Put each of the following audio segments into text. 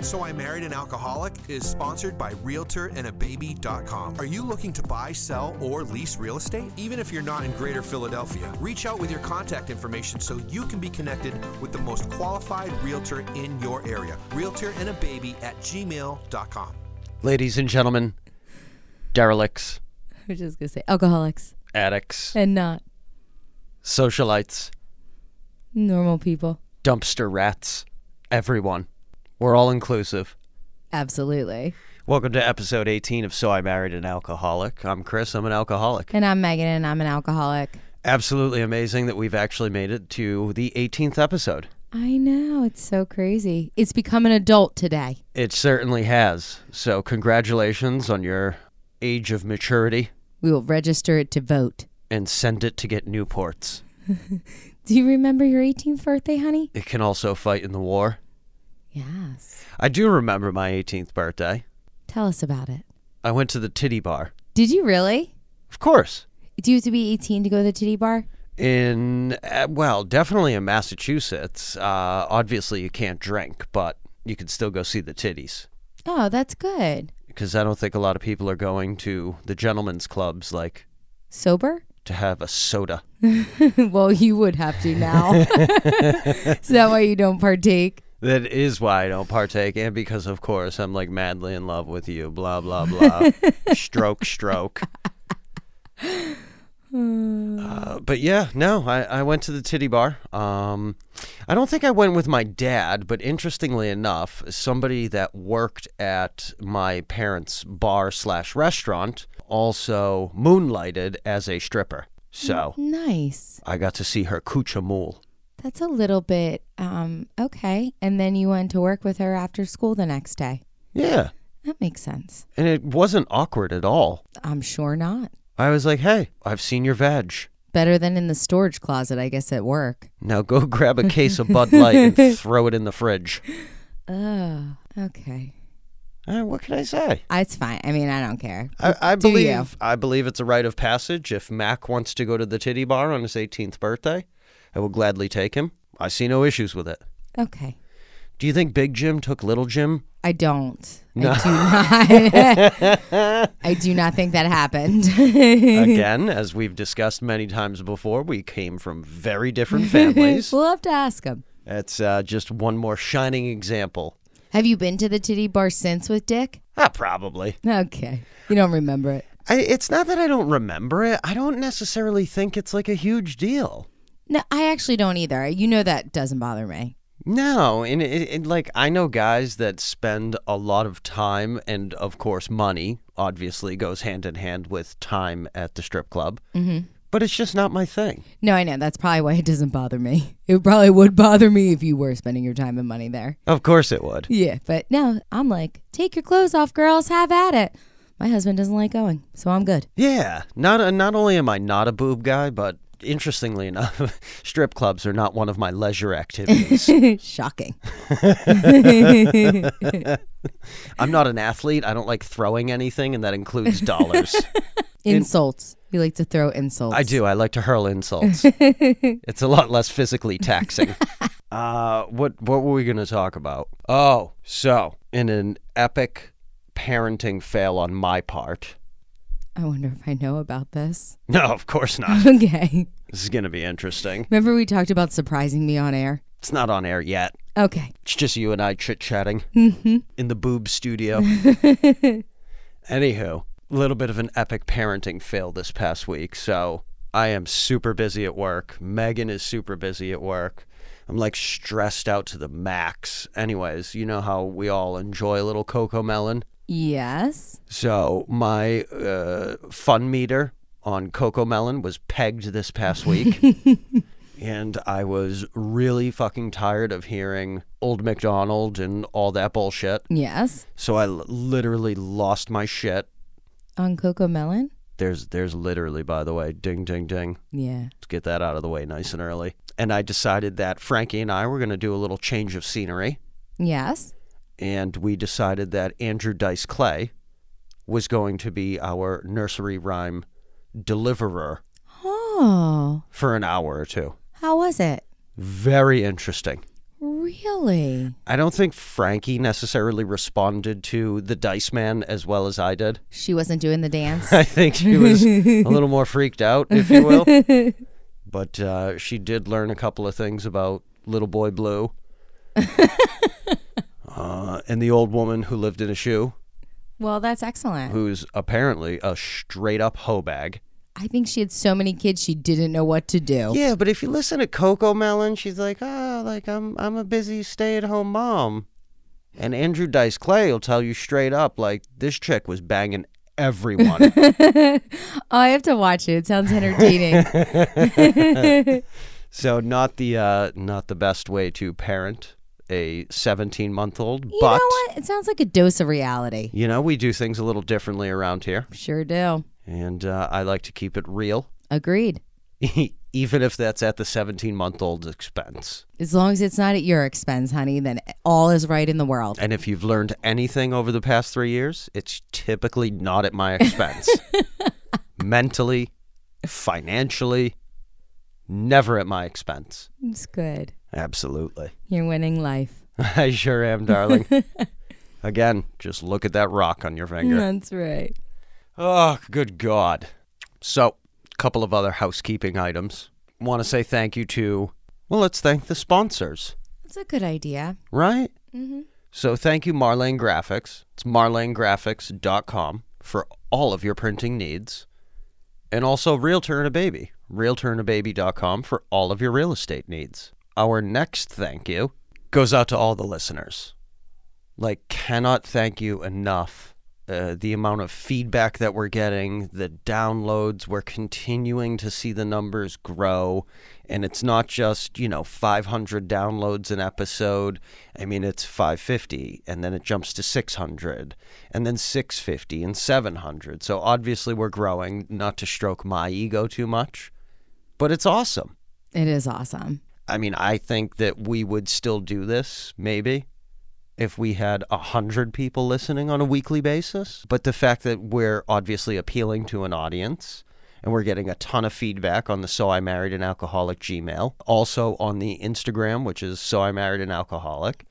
So I Married an Alcoholic is sponsored by RealtorAndABaby.com. Are you looking to buy, sell, or lease real estate? Even if you're not in Greater Philadelphia, reach out with your contact information so you can be connected with the most qualified realtor in your area. RealtorAndABaby at gmail.com. Ladies and gentlemen, derelicts, I was just gonna say alcoholics addicts, and not socialites, normal people. dumpster rats, everyone. We're all inclusive. Absolutely. Welcome to episode 18 of So I Married an Alcoholic. I'm Chris. I'm an alcoholic. And I'm Megan, and I'm an alcoholic. Absolutely amazing that we've actually made it to the 18th episode. I know it's so crazy. It's become an adult today. It certainly has. So, congratulations on your age of maturity We will register it to vote. and send it to get Newports. Do you remember your 18th birthday, honey? It can also fight in the war. Yes. I do remember my 18th birthday. Tell us about it. I went to the titty bar. Did you really? Of course. Do you have to be 18 to go to the titty bar? In, uh, well, definitely in Massachusetts. Uh, obviously, you can't drink, but you can still go see the titties. Oh, that's good. Because I don't think a lot of people are going to the gentlemen's clubs, like, Sober? to have a soda. well, you would have to now. Is that why you don't partake? That is why I don't partake, and because, of course, I'm like madly in love with you, blah, blah, blah. stroke, stroke. Uh, but yeah, no, I, I went to the titty bar. Um, I don't think I went with my dad, but interestingly enough, somebody that worked at my parents' bar slash restaurant also moonlighted as a stripper. So Nice. I got to see her coochie mule. That's a little bit um okay. And then you went to work with her after school the next day. Yeah. That makes sense. And it wasn't awkward at all. I'm sure not. I was like, hey, I've seen your veg. Better than in the storage closet, I guess, at work. Now go grab a case of Bud Light and throw it in the fridge. Oh, okay. Uh, what can I say? It's fine. I mean, I don't care. I, I Do you? believe I believe it's a rite of passage. If Mac wants to go to the titty bar on his 18th birthday, I will gladly take him. I see no issues with it. Okay. Do you think Big Jim took Little Jim? I don't. I do not. I do not think that happened. Again, as we've discussed many times before, we came from very different families. we'll have to ask him. It's uh, just one more shining example. Have you been to the titty bar since with Dick? Ah, probably. Okay. You don't remember it. I, it's not that I don't remember it. I don't necessarily think it's like a huge deal. No, I actually don't either. You know that doesn't bother me. No, and it, it, like I know guys that spend a lot of time and of course money obviously goes hand in hand with time at the strip club. Mm-hmm. But it's just not my thing. No, I know. That's probably why it doesn't bother me. It probably would bother me if you were spending your time and money there. Of course it would. Yeah, but no, I'm like, take your clothes off, girls. Have at it. My husband doesn't like going, so I'm good. Yeah, not uh, not only am I not a boob guy, but interestingly enough, strip clubs are not one of my leisure activities. Shocking. I'm not an athlete. I don't like throwing anything, and that includes dollars. Insults. You like to throw insults. I do. I like to hurl insults. it's a lot less physically taxing. Uh, what what were we going to talk about? Oh, so in an epic parenting fail on my part. I wonder if I know about this. No, of course not. Okay. this is going to be interesting. Remember we talked about surprising me on air? It's not on air yet. Okay. It's just you and I chit chatting Mm-hmm. in the boob studio. Anywho, a little bit of an epic parenting fail this past week. So I am super busy at work. Megan is super busy at work. I'm like stressed out to the max. Anyways, you know how we all enjoy a little CoComelon. Yes. So my uh, fun meter on CoComelon was pegged this past week. and I was really fucking tired of hearing Old MacDonald and all that bullshit. Yes. So I l- literally lost my shit. On CoComelon? There's there's literally by the way, ding ding ding. Yeah. Let's get that out of the way nice and early. And I decided that Frankie and I were going to do a little change of scenery Yes. And we decided that Andrew Dice Clay was going to be our nursery rhyme deliverer Oh. for an hour or two. How was it? Very interesting. Really? I don't think Frankie necessarily responded to the Dice Man as well as I did. She wasn't doing the dance. I think she was a little more freaked out, if you will. But uh, she did learn a couple of things about Little Boy Blue uh, and the old woman who lived in a shoe, well, that's excellent. who's apparently a straight up hoe bag. I think she had so many kids she didn't know what to do. Yeah, but if you listen to CoComelon, she's like, oh, like I'm I'm a busy stay at home mom. And Andrew Dice Clay will tell you straight up, like, this chick was banging everyone. Oh, I have to watch it. It sounds entertaining. so not the uh not the best way to parent a 17 month old, but you but know what? It sounds like a dose of reality. you know, we do things a little differently around here. Sure do. And uh, I like to keep it real, Agreed. even if that's at the 17 month old's expense. As long as it's not at your expense, honey, then all is right in the world. And if you've learned anything over the past three years, it's typically not at my expense. Mentally, financially, never at my expense. It's good. Absolutely. You're winning life. I sure am, darling. Again, just look at that rock on your finger. That's right. Oh, good God. So, a couple of other housekeeping items. Want to say thank you to, well, let's thank the sponsors, That's a good idea. right? Mm-hmm. So, thank you, Marlane Graphics. It's marlanegraphics.com for all of your printing needs. And also, Realtor and a Baby, realtorandababy.com for all of your real estate needs. Our next thank you goes out to all the listeners. Like, cannot thank you enough. Uh, the amount of feedback that we're getting, the downloads, we're continuing to see the numbers grow. And it's not just, you know, 500 downloads an episode. I mean, it's 550, and then it jumps to 600, and then 650 and 700. So obviously, we're growing, not to stroke my ego too much, but it's awesome. It is awesome. I mean, I think that we would still do this, maybe, if we had a hundred people listening on a weekly basis. But the fact that we're obviously appealing to an audience and we're getting a ton of feedback on the So I Married an Alcoholic Gmail, also on the Instagram, which is So I Married an Alcoholic.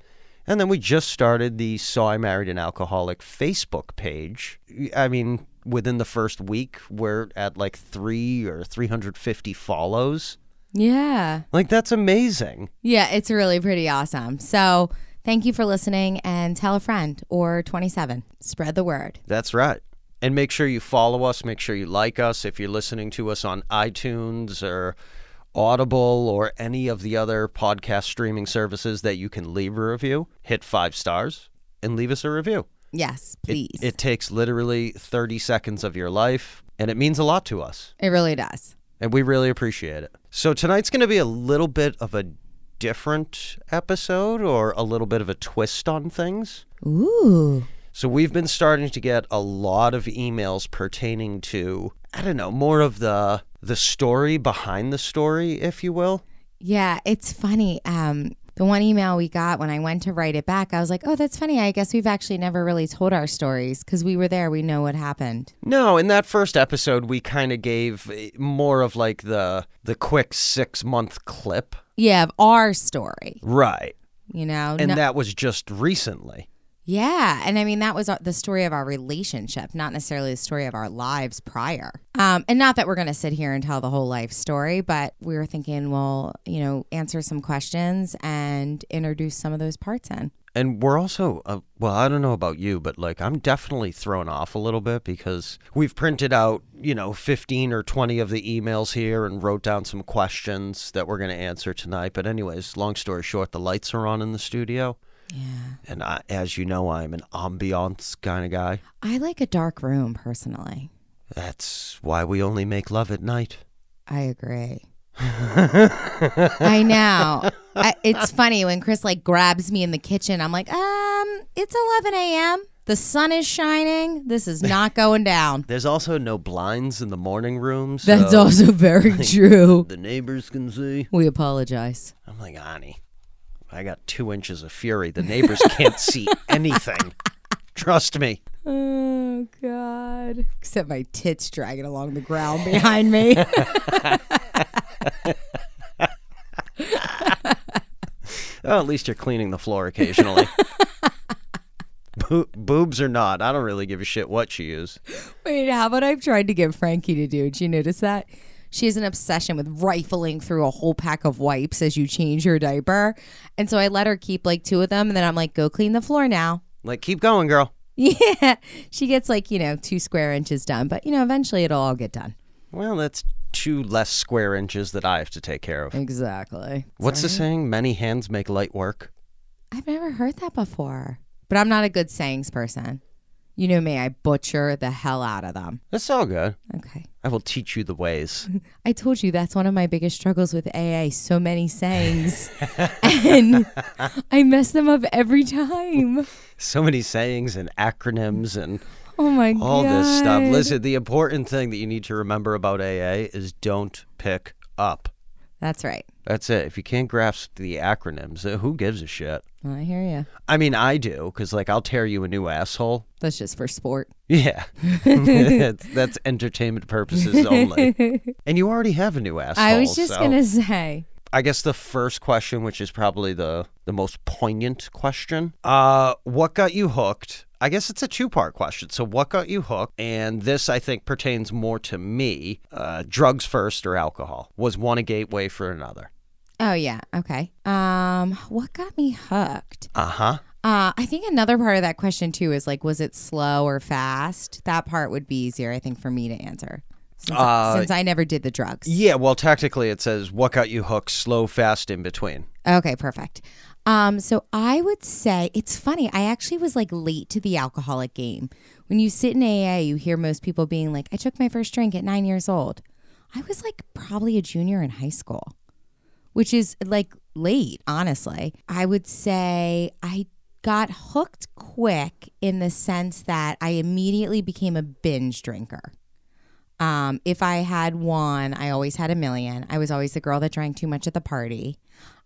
And then we just started the So I Married an Alcoholic Facebook page. I mean, within the first week, we're at like three or 350 follows. Yeah. Like, that's amazing. Yeah, it's really pretty awesome. So thank you for listening and tell a friend or 27. Spread the word. That's right. And make sure you follow us. Make sure you like us. If you're listening to us on iTunes or Audible or any of the other podcast streaming services that you can leave a review, hit five stars and leave us a review. Yes, It- please. It, takes literally 30 seconds of your life, and it means a lot to us. it really does. And we really appreciate it. So tonight's going to be a little bit of a different episode or a little bit of a twist on things. Ooh. So we've been starting to get a lot of emails pertaining to I don't know, more of the the story behind the story, if you will. Yeah, it's funny. Um, the one email we got when I went to write it back, I was like, oh, that's funny. I guess we've actually never really told our stories because we were there. We know what happened. No, in that first episode we kind of gave eh, more of like the the quick 6-month clip. Yeah, of our story, Right. you know? And No- that was just recently. Yeah. And I mean, that was the story of our relationship, not necessarily the story of our lives prior. Um, and not that we're going to sit here and tell the whole life story, but we were thinking, well, you know, answer some questions and introduce some of those parts in. And we're also, uh, well, I don't know about you, but like I'm definitely thrown off a little bit because we've printed out, you know, 15 or 20 of the emails here and wrote down some questions that we're going to answer tonight. But, anyways, long story short, the lights are on in the studio. Yeah. And I, as you know, I'm an ambiance kind of guy. I like a dark room personally. That's why we only make love at night. I agree. I know. I, it's funny when Chris like grabs me in the kitchen. I'm like, um, it's 11 a.m. The sun is shining. This is not going down. There's also no blinds in the morning room. That's also very true. The neighbors can see. We apologize. I'm like, Ani, I got two inches of fury. The neighbors can't see anything. Trust me. Oh God! Except my tits dragging along the ground behind me. At least you're cleaning the floor occasionally. Bo- boobs or not, I don't really give a shit what you use. Wait, how about I've tried to get Frankie to do? Did you notice that? She has an obsession with rifling through a whole pack of wipes as you change your diaper. And so I let her keep like two of them. And then I'm like, go clean the floor now. Like, keep going, girl. Yeah. She gets like, you know, two square inches done. But, you know, eventually it'll all get done. Well, that's two less square inches that I have to take care of. Exactly. What's the saying? Many hands make light work. I've never heard that before. But I'm not a good sayings person. You know me, I butcher the hell out of them. That's all good. Okay. I will teach you the ways. I told you that's one of my biggest struggles with AA. So many sayings. and I mess them up every time. so many sayings and acronyms and Oh my god. all this stuff. Listen, the important thing that you need to remember about AA is don't pick up. That's right. That's it. If you can't grasp the acronyms, uh, who gives a shit? I hear you. I mean, I do, because like I'll tear you a new asshole. That's just for sport. Yeah, that's, that's entertainment purposes only. And you already have a new asshole. I was just so- gonna say. I guess the first question, which is probably the the most poignant question, uh, what got you hooked? I guess it's a two part question. So, what got you hooked? And this, I think, pertains more to me. Uh, drugs first or alcohol? Was one a gateway for another? Oh yeah. Okay. Um, what got me hooked? Uh huh. Uh, I think another part of that question too is like, was it slow or fast? That part would be easier, I think, for me to answer, since, Uh, since I never did the drugs. Yeah. Well, technically, it says what got you hooked. Slow, fast, in between. Okay, perfect. Um, so I would say it's funny. I actually was like late to the alcoholic game. When you sit in AA, you hear most people being like, I took my first drink at nine years old. I was like probably a junior in high school, which is like late, honestly. I would say I got hooked quick in the sense that I immediately became a binge drinker. Um, if I had one, I always had a million. I was always the girl that drank too much at the party.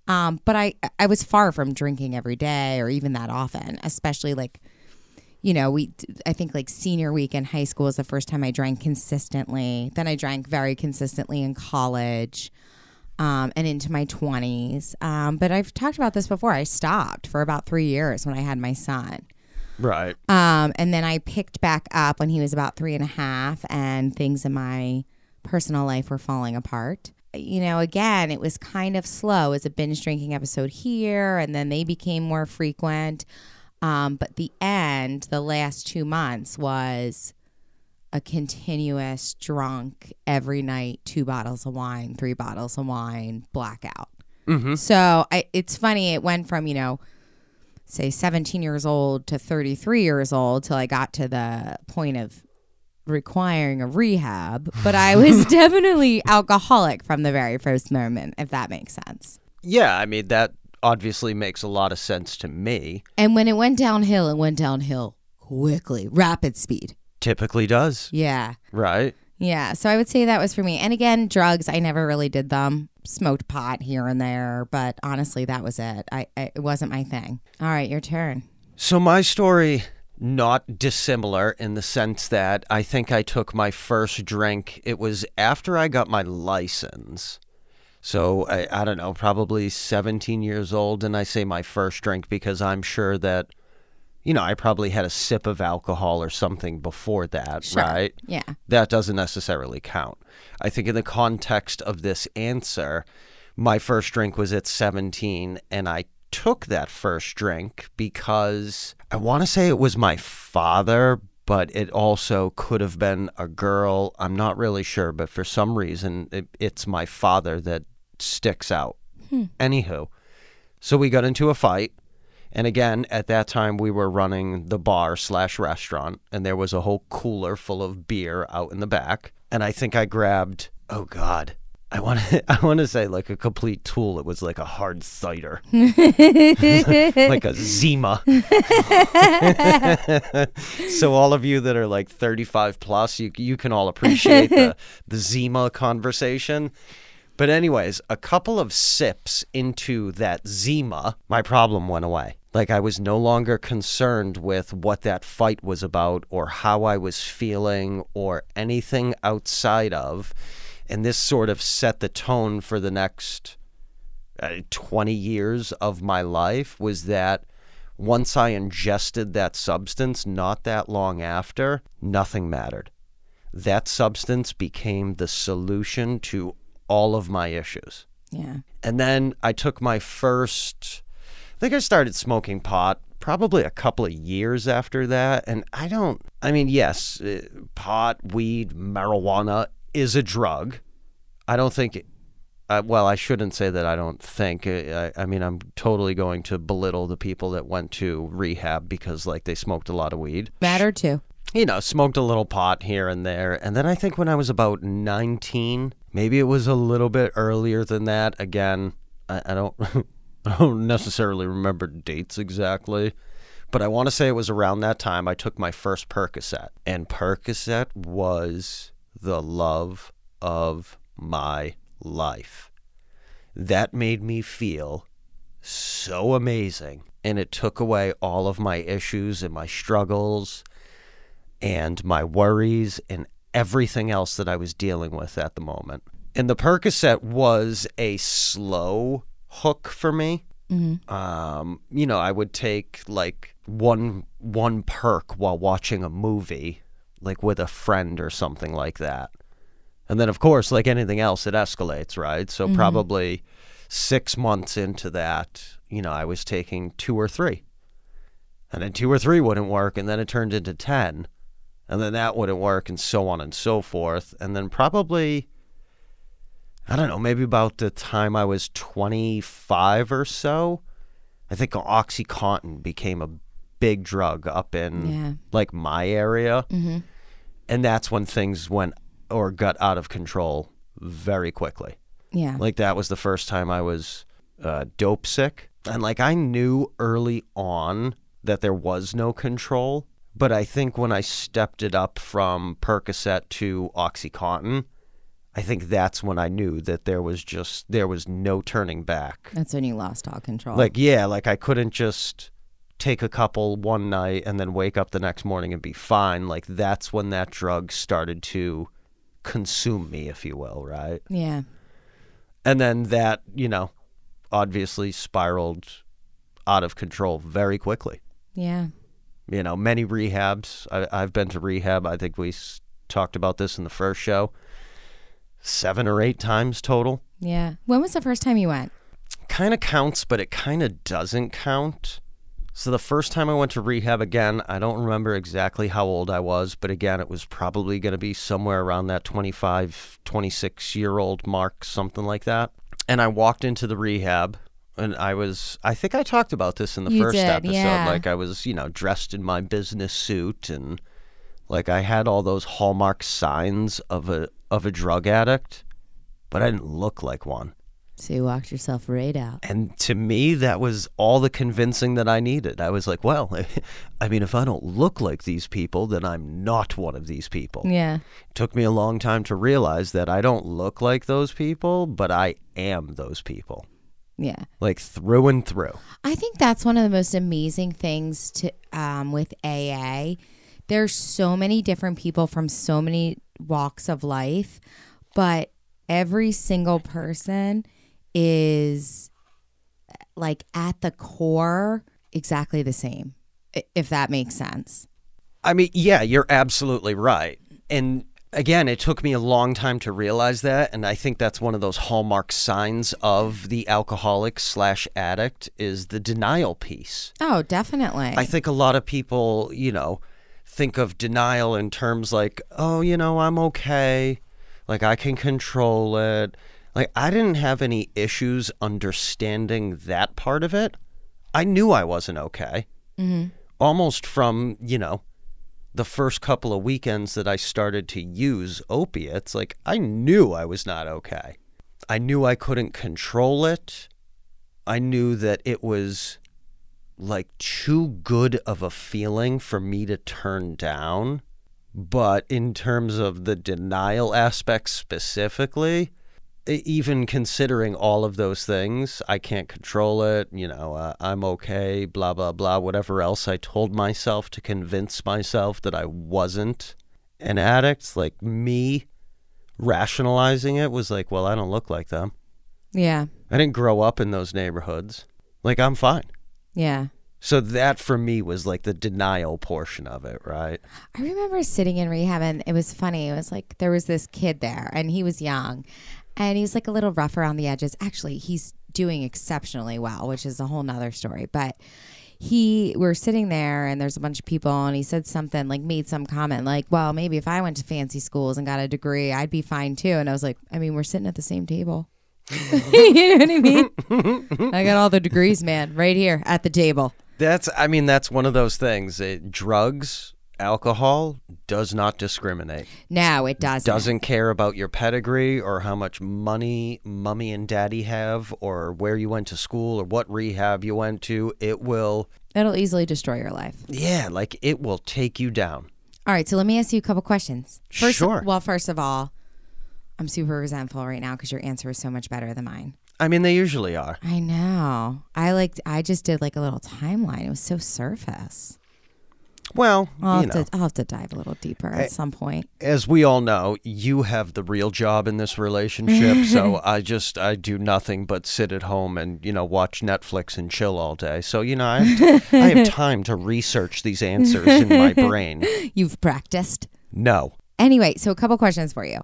Um, but I I was far from drinking every day or even that often, especially like you know, we I think like senior week in high school is the first time I drank consistently. Then I drank very consistently in college. Um, and into my 20s. Um, but I've talked about this before. I stopped for about three years when I had my son. Right. Um, and then I picked back up when he was about three and a half, and things in my personal life were falling apart. You know, again, it was kind of slow as a binge drinking episode here, and then they became more frequent. Um, but the end, the last two months, was a continuous drunk every night, two bottles of wine, three bottles of wine, blackout. Mm-hmm. So I, it's funny. It went from you know say 17 years old to 33 years old till I got to the point of requiring a rehab. But I was definitely alcoholic from the very first moment, if that makes sense. Yeah. I mean, that obviously makes a lot of sense to me. And when it went downhill, it went downhill quickly, rapid speed. Typically does. Yeah. Right. Yeah. So I would say that was for me. And again, drugs, I never really did them. Smoked pot here and there, but honestly, that was it. I, I it wasn't my thing. All right, your turn. So my story not dissimilar in the sense that I think I took my first drink. It was after I got my license. So I, I don't know, probably 17 years old, and I say my first drink because I'm sure that, you know, I probably had a sip of alcohol or something before that, Sure. right? Yeah. that doesn't necessarily count. I think in the context of this answer, my first drink was at 17, and I took that first drink because I want to say it was my father, but it also could have been a girl. I'm not really sure, but for some reason, it, it's my father that sticks out. Hmm. Anywho, so we got into a fight. And again, at that time, we were running the bar slash restaurant, and there was a whole cooler full of beer out in the back. And I think I grabbed, oh God, I want to, I want to say like a complete tool. It was like a hard cider, like a Zima. so all of you that are like 35 plus, you you can all appreciate the the Zima conversation. But anyways, a couple of sips into that Zima, my problem went away. Like I was no longer concerned with what that fight was about or how I was feeling or anything outside of. And this sort of set the tone for the next uh, 20 years of my life was that once I ingested that substance, not that long after, nothing mattered. That substance became the solution to all of my issues. Yeah. And then I took my first, I think I started smoking pot probably a couple of years after that. And I don't, I mean, yes, uh, pot, weed, marijuana is a drug. I don't think, uh, well, I shouldn't say that I don't think. Uh, I, I mean, I'm totally going to belittle the people that went to rehab because, like, they smoked a lot of weed. Matter too. You know, smoked a little pot here and there. And then I think when I was about 19, maybe it was a little bit earlier than that. Again, I, I don't. I don't necessarily remember dates exactly, but I want to say it was around that time I took my first Percocet. And Percocet was the love of my life. That made me feel so amazing. And it took away all of my issues and my struggles and my worries and everything else that I was dealing with at the moment. And the Percocet was a slow hook for me. Um, you know, I would take like one one perk while watching a movie, like with a friend or something like that. And then of course, like anything else, it escalates, right? So probably six months into that, you know, I was taking two or three. And then two or three wouldn't work, and then it turned into ten. And then that wouldn't work, and so on and so forth. And then probably I don't know, maybe about the time I was 25 or so, I think Oxycontin became a big drug up in Yeah. like my area. And that's when things went or got out of control very quickly. Yeah. Like that was the first time I was uh, dope sick. And like I knew early on that there was no control. But I think when I stepped it up from Percocet to Oxycontin, I think that's when I knew that there was just there was no turning back. That's when you lost all control. Like yeah, like I couldn't just take a couple one night and then wake up the next morning and be fine. Like that's when that drug started to consume me, if you will, right? yeah. And then that, you know, obviously spiraled out of control very quickly. Yeah. You know, many rehabs. I, I've been to rehab. I think we s- talked about this in the first show. Seven or eight times total. Yeah. When was the first time you went? Kind of counts, but it kind of doesn't count. So the first time I went to rehab again, I don't remember exactly how old I was, but again, it was probably going to be somewhere around that 25, 26 year old mark, something like that. And I walked into the rehab and I was, I think I talked about this in the You first did, episode. yeah. Like I was, you know, dressed in my business suit and like I had all those hallmark signs of a, of a drug addict, but I didn't look like one. So you walked yourself right out. And to me, that was all the convincing that I needed. I was like, well, I mean, if I don't look like these people, then I'm not one of these people. Yeah. It took me a long time to realize that I don't look like those people, but I am those people, Yeah. like through and through. I think that's one of the most amazing things to um, with AA. There's so many different people from so many walks of life, but every single person is like at the core exactly the same, if that makes sense. I mean, yeah, you're absolutely right. And again, it took me a long time to realize that. And I think that's one of those hallmark signs of the alcoholic slash addict is the denial piece. Oh, definitely. I think a lot of people, you know, think of denial in terms like, oh, you know, I'm okay. Like I can control it. Like I didn't have any issues understanding that part of it. I knew I wasn't okay. Mm-hmm. Almost from, you know, the first couple of weekends that I started to use opiates, like I knew I was not okay. I knew I couldn't control it. I knew that it was like too good of a feeling for me to turn down. But in terms of the denial aspect specifically, even considering all of those things, I can't control it. You know, uh, I'm okay, blah, blah, blah, whatever else I told myself to convince myself that I wasn't an addict. Like me rationalizing it was like, well, I don't look like them. Yeah. I didn't grow up in those neighborhoods. Like, I'm fine. Yeah. So that for me was like the denial portion of it, right? I remember sitting in rehab and it was funny. It was like there was this kid there and he was young and he's like a little rough around the edges. Actually, he's doing exceptionally well, which is a whole nother story. But he we're sitting there and there's a bunch of people and he said something like made some comment like, Well, maybe if I went to fancy schools and got a degree, I'd be fine too. And I was like, I mean, we're sitting at the same table. you know what I mean? I got all the degrees, man, right here at the table. That's, I mean, that's one of those things. It, drugs, alcohol does not discriminate. No, it doesn't. Doesn't care about your pedigree or how much money mummy and daddy have or where you went to school or what rehab you went to. It will, It'll easily destroy your life. yeah, like it will take you down. All right, so let me ask you a couple questions. First, Sure. Well, first of all, I'm super resentful right now because your answer is so much better than mine. I mean, they usually are. I know. I like. I just did like a little timeline. It was so surface. Well, I'll you have, know, Eh, to, I'll have to dive a little deeper at some point. as we all know, you have the real job in this relationship. so I just I do nothing but sit at home and you know watch Netflix and chill all day. So you know I have, t- I have time to research these answers in my brain. You've practiced. No. Anyway, so a couple questions for you.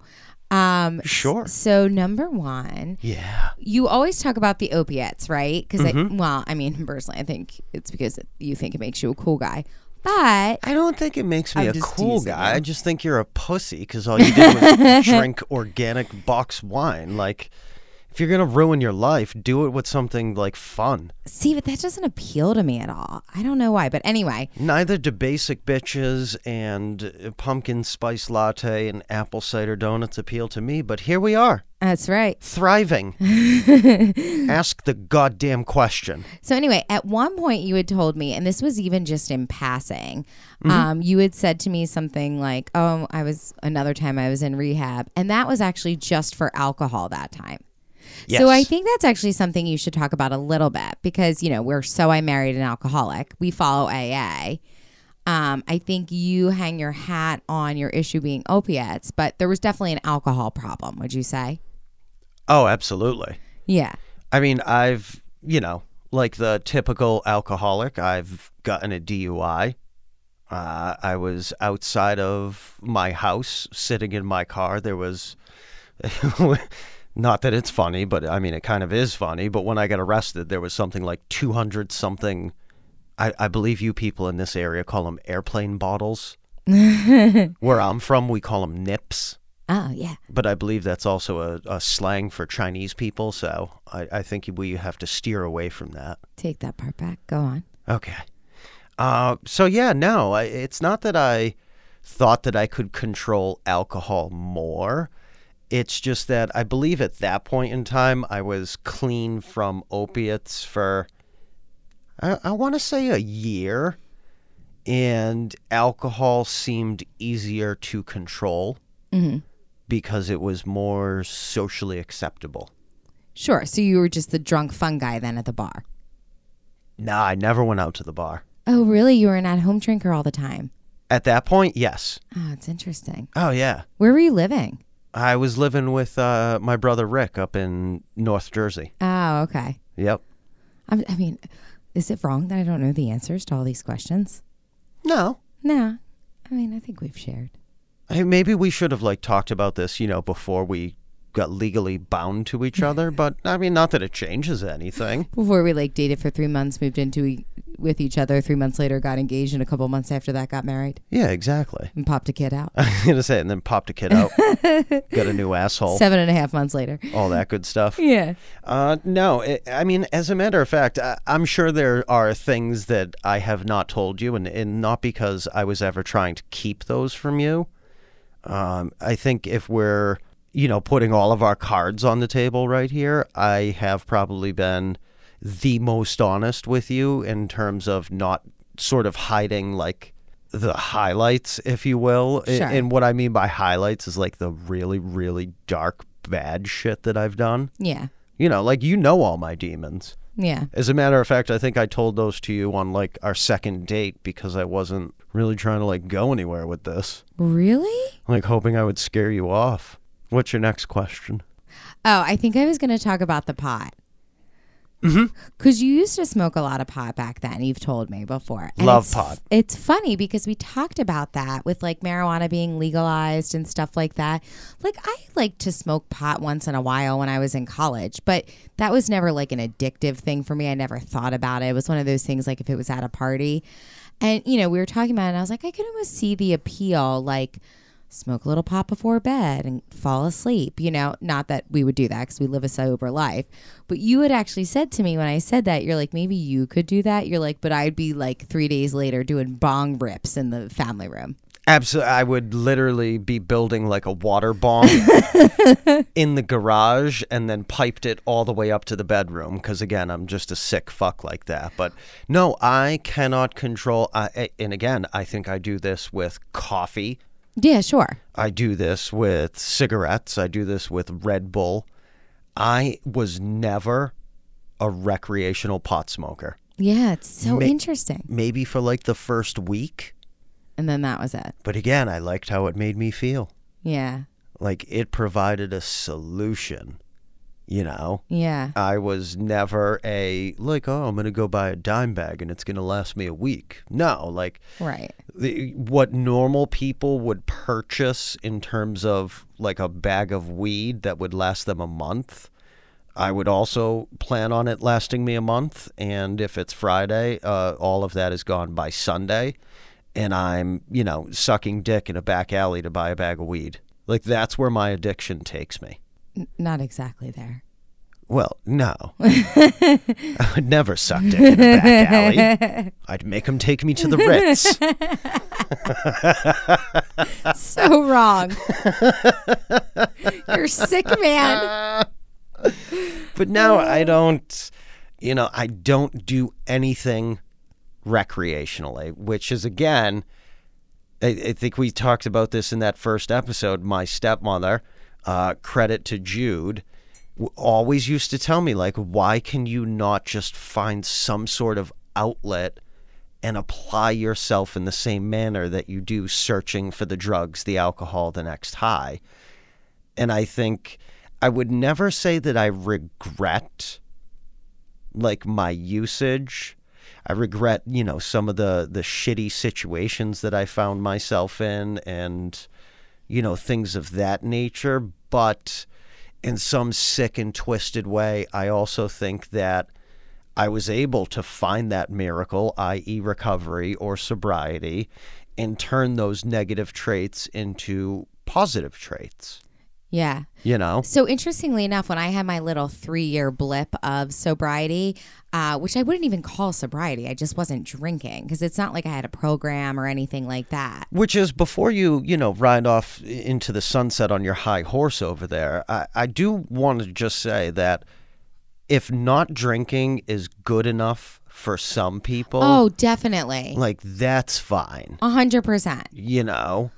Um, Sure. So number one, Yeah. you always talk about the opiates, right? Because Mm-hmm. well, I mean, personally, I think it's because you think it makes you a cool guy, but I don't think it makes me I'm a cool guy. you. I just think you're a pussy because all you did was drink organic box wine. Like, if you're gonna ruin your life, do it with something like fun. see, but that doesn't appeal to me at all. I don't know why, but anyway, Neither do basic bitches and uh, pumpkin spice latte and apple cider donuts appeal to me, but here we are, that's right. thriving. Ask the goddamn question. So anyway, at one point you had told me, and this was even just in passing, um, you had said to me something like, "Oh, I was another time I was in rehab," and that was actually just for alcohol that time. So I think that's actually something you should talk about a little bit because you know we're so I married an alcoholic. We follow AA. Um, I think you hang your hat on your issue being opiates, but there was definitely an alcohol problem. Would you say? Oh, absolutely. Yeah. I mean, I've, you know, like the typical alcoholic, I've gotten a DUI. Uh, I was outside of my house, sitting in my car. There was, not that it's funny, but I mean, it kind of is funny. But when I got arrested, there was something like 200 something. I, I believe you people in this area call them airplane bottles. Where I'm from, we call them nips Oh yeah. but I believe that's also a, a slang for Chinese people. So I, I think we have to steer away from that. Take that part back. Go on. Okay. Uh, so yeah, no, I, it's not that I thought that I could control alcohol more. It's just that I believe at that point in time I was clean from opiates for I, I want to say a year, and alcohol seemed easier to control mm-hmm. because it was more socially acceptable. Sure. So you were just the drunk fun guy then at the bar. Nah, I never went out to the bar. Oh, really? You were an at home drinker all the time. At that point, yes. Oh, it's interesting. Oh yeah. Where were you living? I was living with uh, my brother Rick up in North Jersey. Oh, okay. Yep. I'm, I mean, is it wrong that I don't know the answers to all these questions? No. No. I mean, I think we've shared. Hey, maybe we should have like talked about this, you know, before we got legally bound to each other. But I mean, not that it changes anything. Before we like dated for three months, moved into e- with each other. Three months later, got engaged, and a couple months after that, got married Yeah, exactly. and popped a kid out. I was gonna say, and then popped a kid out, got a new asshole, Seven and a half months later. all that good stuff. Yeah. Uh, no, it, I mean, as a matter of fact, I, I'm sure there are things that I have not told you, and, and not because I was ever trying to keep those from you. Um, I think if we're, you know, putting all of our cards on the table right here, I have probably been the most honest with you in terms of not sort of hiding like the highlights, if you will. Sure. And what I mean by highlights is like the really, really dark, bad shit that I've done. Yeah. You know, like you know all my demons. Yeah. As a matter of fact, I think I told those to you on like our second date because I wasn't really trying to like go anywhere with this. Really? Like hoping I would scare you off. What's your next question? Oh, I think I was going to talk about the pot. Mm-hmm. Because you used to smoke a lot of pot back then, you've told me before. And Love it's- pot. It's funny because we talked about that with like marijuana being legalized and stuff like that. Like, I like to smoke pot once in a while when I was in college, but that was never like an addictive thing for me. I never thought about it. It was one of those things like if it was at a party. And, you know, we were talking about it, and I was like, I could almost see the appeal. Like, smoke a little pot before bed and fall asleep. You know, not that we would do that because we live a sober life. But you had actually said to me when I said that, you're like, maybe you could do that. You're like, but I'd be like three days later doing bong rips in the family room. Absolutely, I would literally be building like a water bomb in the garage and then piped it all the way up to the bedroom because again, I'm just a sick fuck like that. But no, I cannot control. I, and again, I think I do this with coffee. Yeah, sure. I do this with cigarettes. I do this with Red Bull. I was never a recreational pot smoker. Yeah, it's so Ma- interesting. Maybe for like the first week, And then that was it. but again, I liked how it made me feel. Yeah. like it provided a solution you know Yeah. i was never a like oh i'm gonna go buy a dime bag and it's gonna last me a week no like Right. the, what normal people would purchase in terms of like a bag of weed that would last them a month i would also plan on it lasting me a month and if it's friday uh, all of that is gone by sunday and i'm you know sucking dick in a back alley to buy a bag of weed like that's where my addiction takes me N- not exactly there. well, no. I would never suck dick in a back alley. I'd make him take me to the Ritz. so wrong. You're sick, man. But now I don't, you know, I don't do anything recreationally, which is again, I, I think we talked about this in that first episode. My stepmother, uh, credit to Jude, always used to tell me, like, why can you not just find some sort of outlet and apply yourself in the same manner that you do searching for the drugs, the alcohol, the next high? And I think I would never say that I regret like my usage. I regret, you know, some of the the shitty situations that I found myself in and you know, things of that nature, but in some sick and twisted way, I also think that I was able to find that miracle, i.e., recovery or sobriety, and turn those negative traits into positive traits. Yeah. You know? So interestingly enough, when I had my little three-year blip of sobriety, uh, which I wouldn't even call sobriety, I just wasn't drinking because it's not like I had a program or anything like that. Which is before you, you know, ride off into the sunset on your high horse over there. I, I do want to just say that if not drinking is good enough for some people, Oh, definitely, like that's fine. a hundred percent. You know,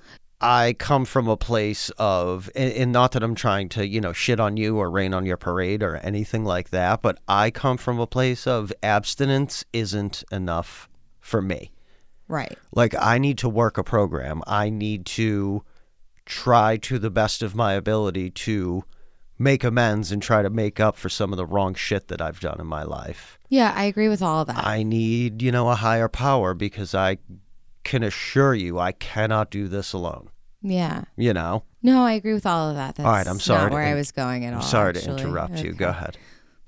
I come from a place of, and, and not that I'm trying to, you know, shit on you or rain on your parade or anything like that, but I come from a place of abstinence isn't enough for me. Right. Like I need to work a program. I need to try to the best of my ability to make amends and try to make up for some of the wrong shit that I've done in my life. Yeah, I agree with all of that. I need, you know, a higher power because I can assure you I cannot do this alone. Yeah. You know? No, I agree with all of that. That's All right, I'm sorry Not to where I was going at I'm all. sorry to actually. interrupt you. Go ahead.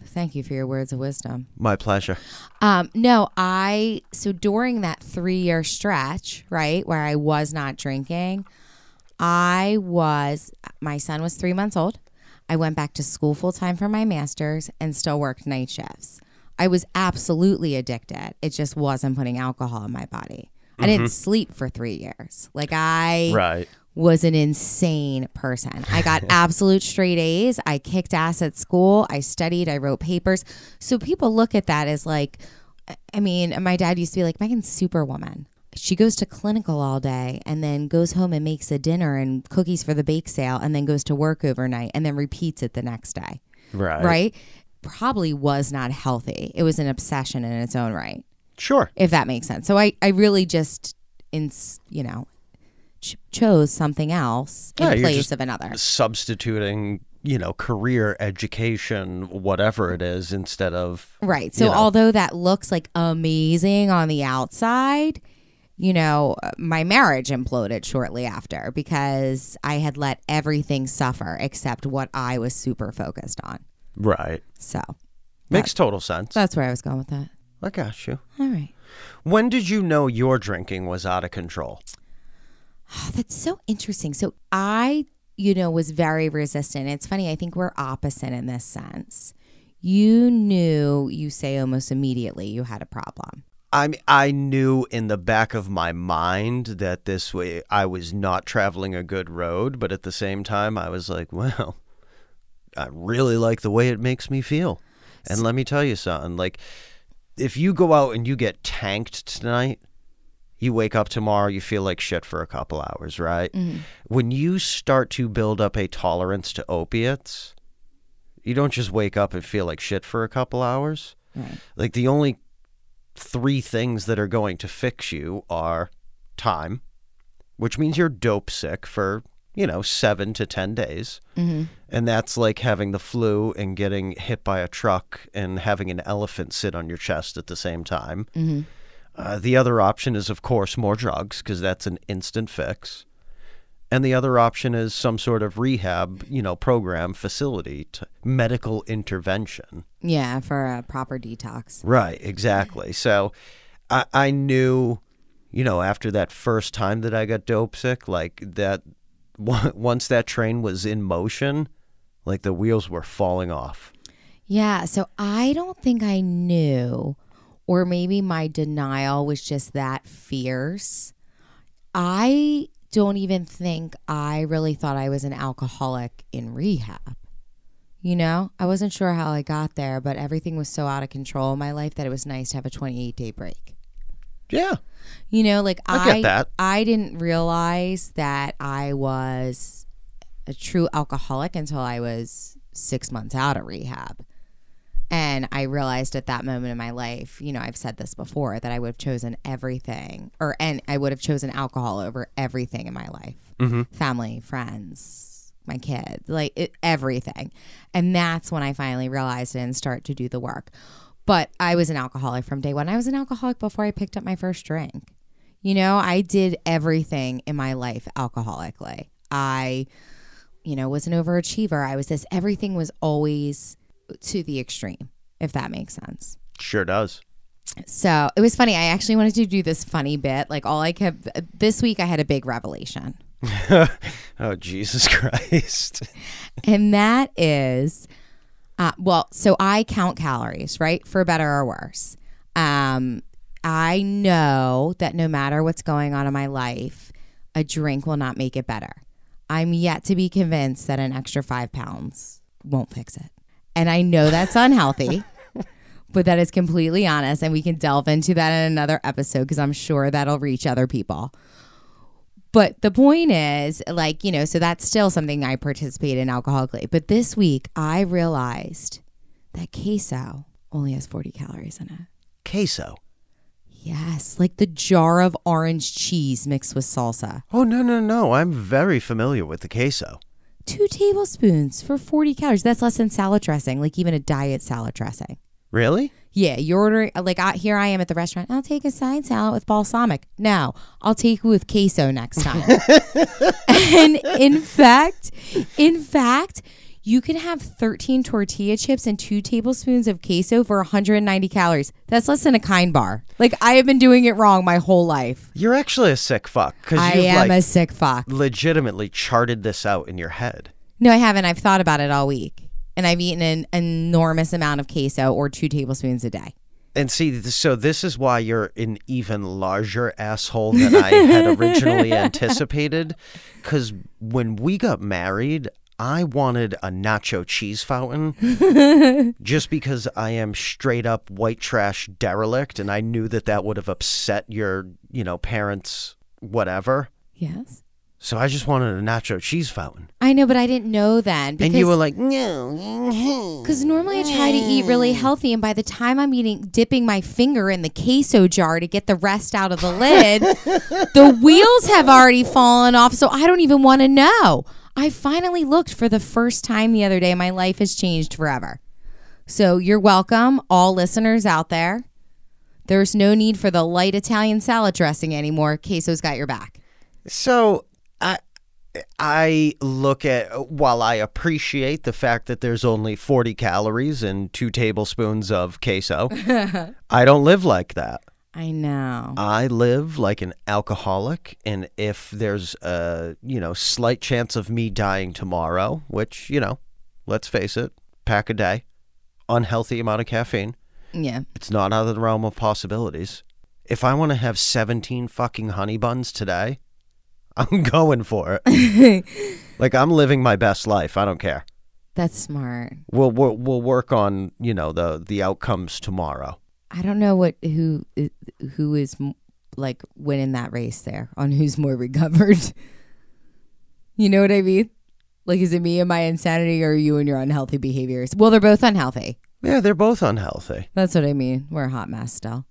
Thank you for your words of wisdom. My pleasure. Um, no, I so during that three year stretch, right, where I was not drinking, I was my son was three months old. I went back to school full time for my master's and still worked night shifts. I was absolutely addicted. It just wasn't putting alcohol in my body. I didn't sleep for three years. Like I Right. Was an insane person. I got absolute straight A's. I kicked ass at school. I studied. I wrote papers. So people look at that as like, I mean, my dad used to be like, Megan's superwoman. She goes to clinical all day and then goes home and makes a dinner and cookies for the bake sale and then goes to work overnight and then repeats it the next day. Right. Right? Probably was not healthy. It was an obsession in its own right Sure. if that makes sense. So I, I really just, in you know, ch- chose something else in Yeah, place of another. Substituting you know, career, education, whatever it is, instead of Right. So you know. although that looks like amazing on the outside, you know, uh, my marriage imploded shortly after because I had let everything suffer except what I was super focused on. right. So Makes total sense. that's where I was going with that. I got you. All right. When did you know your drinking was out of control? Oh, that's so interesting. So I, you know, was very resistant. It's funny. I think we're opposite in this sense. You knew, you say almost immediately, you had a problem. I mean, I knew in the back of my mind that this way I was not traveling a good road, but at the same time, I was like, well, I really like the way it makes me feel. And let me tell you something like, if you go out and you get tanked tonight, you wake up tomorrow, you feel like shit for a couple hours, right? When you start to build up a tolerance to opiates, you don't just wake up and feel like shit for a couple hours. Right. Like the only three things that are going to fix you are time, which means you're dope sick for, you know, seven to 10 days. Mm-hmm. And that's like having the flu and getting hit by a truck and having an elephant sit on your chest at the same time. Mm-hmm. Uh, the other option is, of course, more drugs because that's an instant fix. And the other option is some sort of rehab, you know, program, facility, to medical intervention. Yeah, for a proper detox. Right, exactly. So I, I knew, you know, after that first time that I got dope sick, like that once that train was in motion, like the wheels were falling off. Yeah, so I don't think I knew, or maybe my denial was just that fierce. I don't even think I really thought I was an alcoholic in rehab. You know, I wasn't sure how I got there, but everything was so out of control in my life that it was nice to have a 28 day break. Yeah. You know, like I I get that. I didn't realize that I was a true alcoholic until I was 6 months out of rehab. And I realized at that moment in my life, you know, I've said this before that I would have chosen everything or and I would have chosen alcohol over everything in my life. Mm-hmm. Family, friends, my kids, like it, everything. And that's when I finally realized it and start to do the work. But I was an alcoholic from day one. I was an alcoholic before I picked up my first drink. You know, I did everything in my life alcoholically. I, you know, was an overachiever. I was this, everything was always to the extreme, if that makes sense. Sure does. So it was funny. I actually wanted to do this funny bit. Like, all I kept, this week I had a big revelation. Oh, Jesus Christ. and that is uh, well so i count calories right for better or worse um, i know that no matter what's going on in my life a drink will not make it better i'm yet to be convinced that an extra five pounds won't fix it and i know that's unhealthy but that is completely honest and we can delve into that in another episode because i'm sure that'll reach other people but the point is, like, you know, so that's still something I participate in alcoholically. But this week, I realized that queso only has 40 calories in it. Queso. Yes, like the jar of orange cheese mixed with salsa. Oh, no, no, no. I'm very familiar with the queso. Two tablespoons for 40 calories. That's less than salad dressing, like even a diet salad dressing. Really? Yeah, you're ordering, like, I, here I am at the restaurant. I'll take a side salad with balsamic. No, I'll take it with queso next time. and in fact, in fact, you can have 13 tortilla chips and two tablespoons of queso for 190 calories. That's less than a kind bar. Like, I have been doing it wrong my whole life. You're actually a sick fuck because I you've am like a sick fuck. legitimately charted this out in your head. No, I haven't. I've thought about it all week. And I've eaten an enormous amount of queso or two tablespoons a day. And see, so this is why you're an even larger asshole than I had originally anticipated. Because when we got married, I wanted a nacho cheese fountain just because I am straight up white trash derelict, and I knew that that would have upset your, you know, parents, whatever. Yes. So I just wanted a nacho cheese fountain. I know, but I didn't know then. And you were like, no. Mm-hmm. Because normally I try to eat really mm. healthy, and by the time I'm eating, dipping my finger in the queso jar to get the rest out of the lid, the wheels have already fallen off. So I don't even want to know. I finally looked for the first time the other day. My life has changed forever. So you're welcome, all listeners out there. There's no need for the light Italian salad dressing anymore. Queso's got your back. So I I look at while I appreciate the fact that there's only 40 calories and 2 tablespoons of queso. I don't live like that. I know. I live like an alcoholic and if there's a, you know, slight chance of me dying tomorrow, which, you know, let's face it, pack a day, unhealthy amount of caffeine, Yeah. it's not out of the realm of possibilities. If I want to have 17 fucking honey buns today, I'm going for it. like I'm living my best life. I don't care. That's smart. We'll we'll, we'll work on, you know, the the outcomes tomorrow. I don't know what who who is like winning that race there on who's more recovered. You know what I mean? Like, is it me and my insanity, or you and your unhealthy behaviors? Well, they're both unhealthy. Yeah, they're both unhealthy. That's what I mean. We're a hot mess still.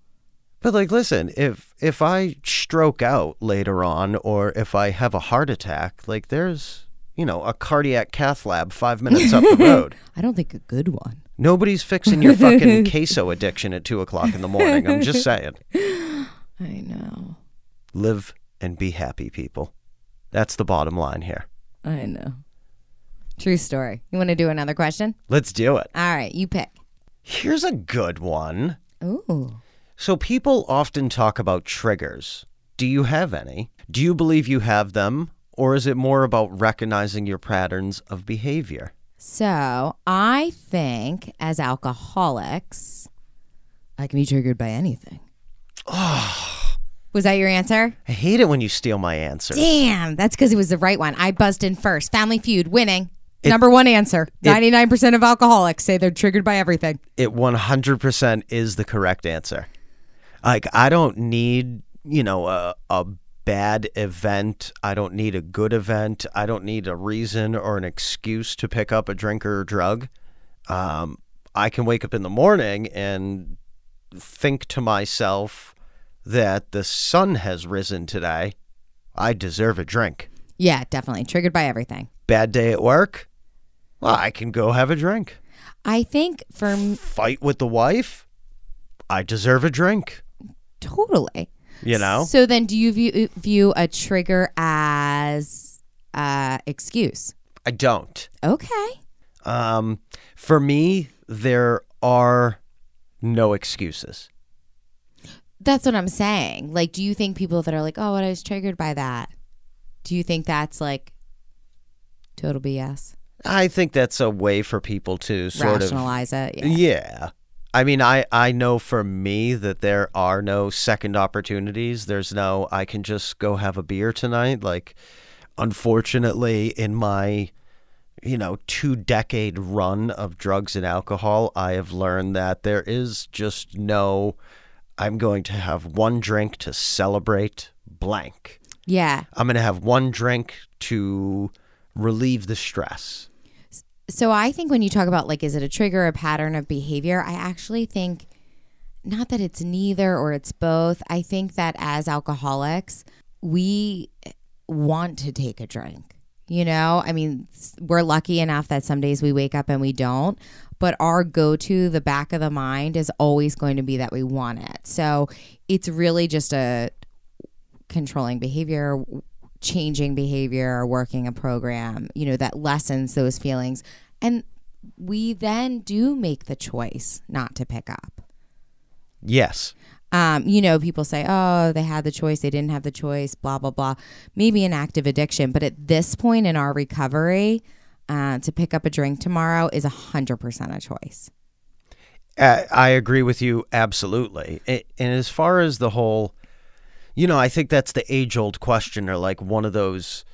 But like listen, if if I stroke out later on or if I have a heart attack, like there's, you know, a cardiac cath lab 5 minutes up the road. I don't think a good one. Nobody's fixing your fucking queso addiction at two o'clock in the morning. I'm just saying. I know. Live and be happy, people. That's the bottom line here. I know. True story. You want to do another question? Let's do it. All right, you pick. Here's a good one. Ooh. So, people often talk about triggers. Do you have any? Do you believe you have them? Or is it more about recognizing your patterns of behavior? So I think as alcoholics, I can be triggered by anything. Was that your answer? I hate it when you steal my answer. Damn, that's because it was the right one. I buzzed in first. Family Feud, winning. Number one answer. 99% of alcoholics say they're triggered by everything. It 100% is the correct answer. Like, I don't need, you know, a, a bad event. I don't need a good event. I don't need a reason or an excuse to pick up a drink or a drug. Um, I can wake up in the morning and think to myself that the sun has risen today. I deserve a drink. Yeah, definitely. Triggered by everything. Bad day at work. Well, I can go have a drink. I think for m- Fight with the wife. I deserve a drink. totally. You know? So then do you view, view a trigger as uh excuse? I don't. Okay. Um, for me, there are no excuses. That's what I'm saying. Like, do you think people that are like, oh, what I was triggered by that, do you think that's like total BS? I think that's a way for people to sort Rationalize it. Yeah. Yeah. I mean, I, I know for me that there are no second opportunities. There's no, I can just go have a beer tonight. Like, unfortunately, in my, you know, two decade run of drugs and alcohol, I have learned that there is just no, I'm going to have one drink to celebrate blank. Yeah. I'm going to have one drink to relieve the stress. So I think when you talk about like, is it a trigger, a pattern of behavior? I actually think not that it's neither or it's both. I think that as alcoholics, we want to take a drink. You know, I mean, we're lucky enough that some days we wake up and we don't, but our go to, the back of the mind, is always going to be that we want it. So it's really just a controlling behavior, changing behavior, working a program, you know, that lessens those feelings. And we then do make the choice not to pick up. Yes. Um, you know, people say, oh, they had the choice, they didn't have the choice, blah, blah, blah. Maybe an active addiction. But at this point in our recovery, uh, to pick up a drink tomorrow is 100% a choice. Uh, I agree with you absolutely. And as far as the whole, you know, I think that's the age old question or like one of those,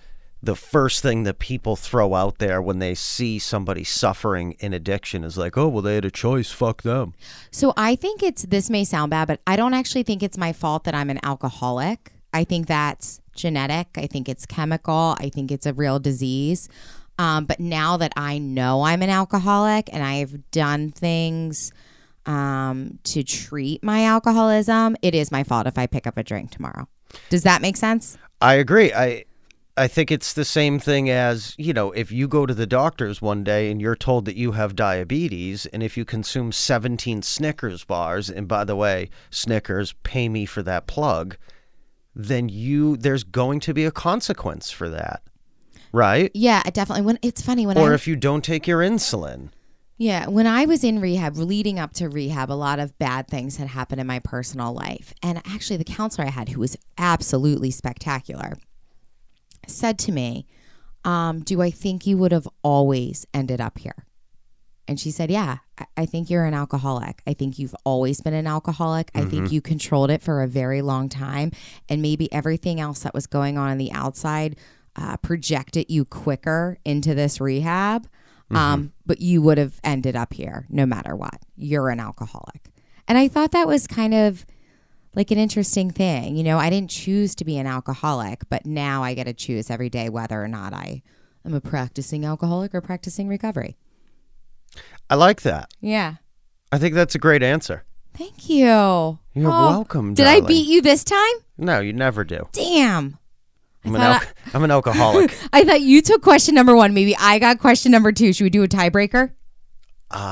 the first thing that people throw out there when they see somebody suffering in addiction is like, oh, well, they had a choice. Fuck them. So I think it's this may sound bad, but I don't actually think it's my fault that I'm an alcoholic. I think that's genetic. I think it's chemical. I think it's a real disease. Um, but now that I know I'm an alcoholic and I've done things um, to treat my alcoholism, it is my fault if I pick up a drink tomorrow. Does that make sense? I agree. I, I think it's the same thing as, you know, if you go to the doctors one day and you're told that you have diabetes, and if you consume 17 Snickers bars, and by the way, Snickers, pay me for that plug, then you, there's going to be a consequence for that. Right? Yeah, I definitely. When it's funny when Or I if you don't take your insulin. Yeah, when I was in rehab, leading up to rehab, a lot of bad things had happened in my personal life. And actually, the counselor I had, who was absolutely spectacular, said to me, um, Do I think you would have always ended up here? And she said, Yeah, I- I think you're an alcoholic. I think you've always been an alcoholic. I think you controlled it for a very long time. And maybe everything else that was going on on the outside uh, projected you quicker into this rehab. Um, but you would have ended up here no matter what. You're an alcoholic. And I thought that was kind of like an interesting thing. You know, I didn't choose to be an alcoholic, but now I get to choose every day whether or not I am a practicing alcoholic or practicing recovery. I like that. Yeah. I think that's a great answer. Thank you. You're You're welcome, Did I beat you this time? No, you never do. Damn. I'm an, al- I'm an alcoholic. I thought you took question number one. Maybe I got question number two. Should we do a tiebreaker?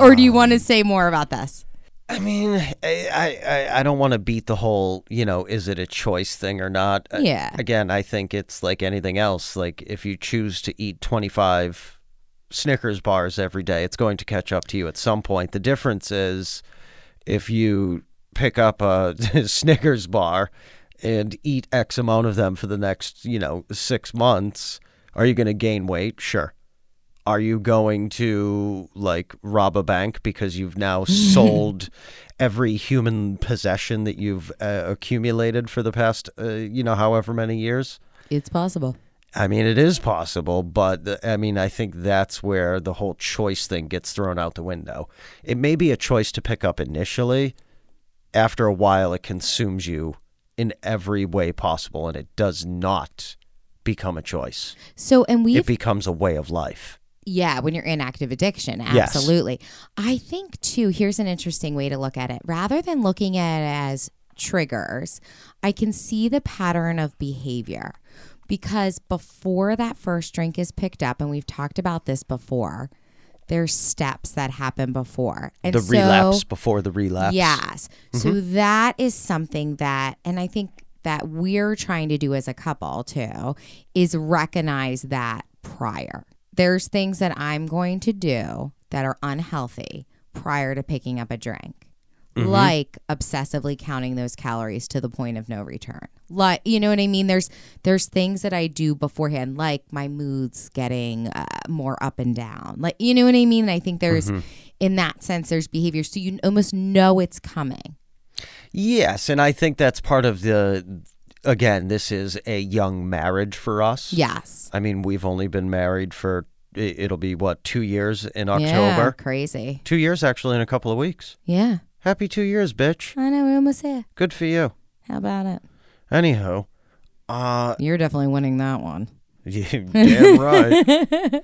or do you want Um, to say more about this? I mean, I I, I- don't want to beat the whole, you know, is it a choice thing or not? Uh, Yeah. Again, I think it's like anything else. Like if you choose to eat 25 Snickers bars every day, it's going to catch up to you at some point. The difference is if you pick up a Snickers bar and eat X amount of them for the next, you know, six months, are you going to gain weight? Sure. Are you going to like rob a bank because you've now sold every human possession that you've uh, accumulated for the past, uh, you know, however many years? It's possible. I mean, it is possible, but th- I mean, I think that's where the whole choice thing gets thrown out the window. It may be a choice to pick up initially. After a while, it consumes you in every way possible, and it does not become a choice. So, and we It becomes a way of life. Yeah, when you're in active addiction, Yes. absolutely. I think too, here's an interesting way to look at it. Rather than looking at it as triggers, I can see the pattern of behavior. Because before that first drink is picked up, and we've talked about this before, there's steps that happen before. And the so, relapse before the relapse. Yes. So mm-hmm. that is something that, and I think that we're trying to do as a couple too, is recognize that prior. There's things that I'm going to do that are unhealthy prior to picking up a drink. Like obsessively counting those calories to the point of no return. Like you know what I mean? There's there's things that I do beforehand, like my moods getting uh, more up and down. Like you know what I mean? And I think there's in that sense there's behavior, so you almost know it's coming. Yes, and I think that's part of the. Again, this is a young marriage for us. Yes. I mean, we've only been married for it'll be what two years in October. Yeah, crazy. Two years actually in a couple of weeks. Yeah. Happy two years, bitch. I know, we're almost there. Good for you. How about it? Anyhow, uh, You're definitely winning that one. you damn right.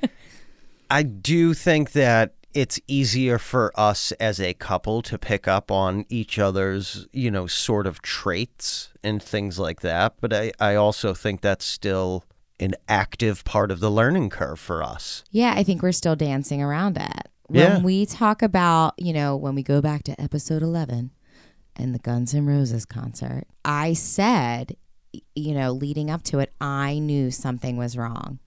I do think that it's easier for us as a couple to pick up on each other's, you know, sort of traits and things like that. But I, I also think that's still an active part of the learning curve for us. Yeah, I think we're still dancing around it. When Yeah. we talk about, you know, when we go back to episode 11 and the Guns N' Roses concert, I said, you know, leading up to it, I knew something was wrong.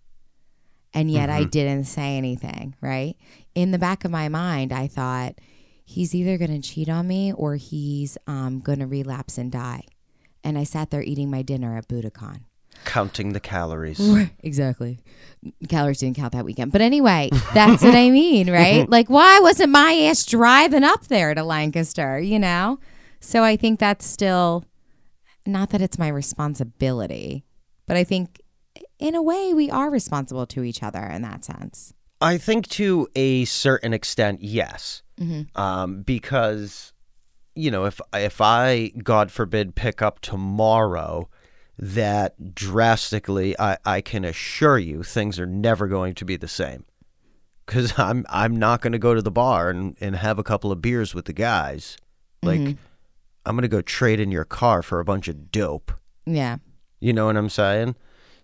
And yet I didn't say anything, right? In the back of my mind, I thought, he's either going to cheat on me or he's um, going to relapse and die. And I sat there eating my dinner at Buddakan. Counting the calories. Exactly. Calories didn't count that weekend. But anyway, that's what I mean, right? Like, why wasn't my ass driving up there to Lancaster, you know? So I think that's still not that it's my responsibility, but I think in a way we are responsible to each other in that sense. I think to a certain extent, yes, um, because you know if if I, God forbid, pick up tomorrow, that drastically, I, I can assure you, things are never going to be the same. Because I'm I'm not going to go to the bar and, and have a couple of beers with the guys. Like I'm going to go trade in your car for a bunch of dope. Yeah. You know what I'm saying?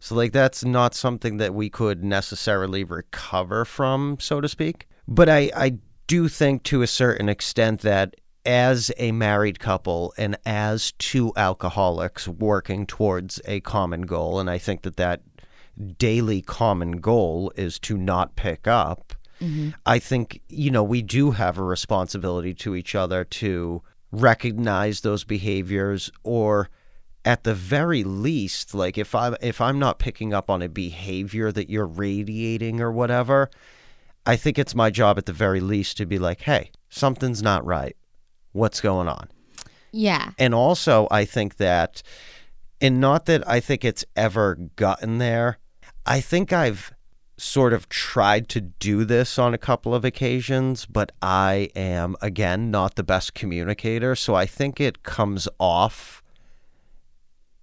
So like that's not something that we could necessarily recover from, so to speak. But I I do think to a certain extent that as a married couple and as two alcoholics working towards a common goal and I think that that daily common goal is to not pick up. Mm-hmm. I think, you know, we do have a responsibility to each other to recognize those behaviors or at the very least, like if I if I'm not picking up on a behavior that you're radiating or whatever, I think it's my job at the very least to be like, "Hey, something's not right. What's going on?" Yeah. And also, I think that, and not that I think it's ever gotten there, I think I've sort of tried to do this on a couple of occasions, but I am, again, not the best communicator. So I think it comes off